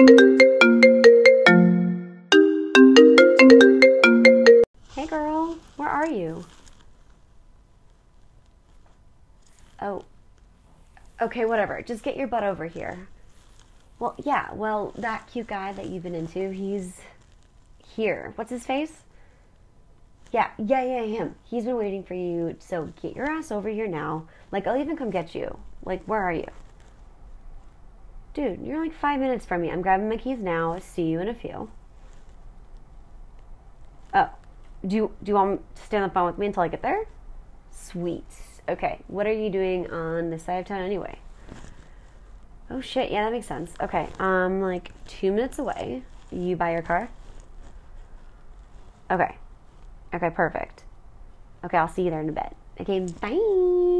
Hey girl, where are you? Oh. Okay, whatever. Just get your butt over here. Well, yeah, well, that cute guy that you've been into, he's here. What's his face? Yeah, yeah, yeah, him. He's been waiting for you, so get your ass over here now. Like, I'll even come get you. Like, where are you? Dude, you're like five minutes from me. I'm grabbing my keys now. See you in a few. Oh, do you, do you want to stay on the phone with me until I get there? Sweet. Okay, what are you doing on this side of town anyway? Oh shit, yeah, that makes sense. Okay, I'm like two minutes away. You buy your car? Okay. Okay, perfect. Okay, I'll see you there in a bit. Okay, bye.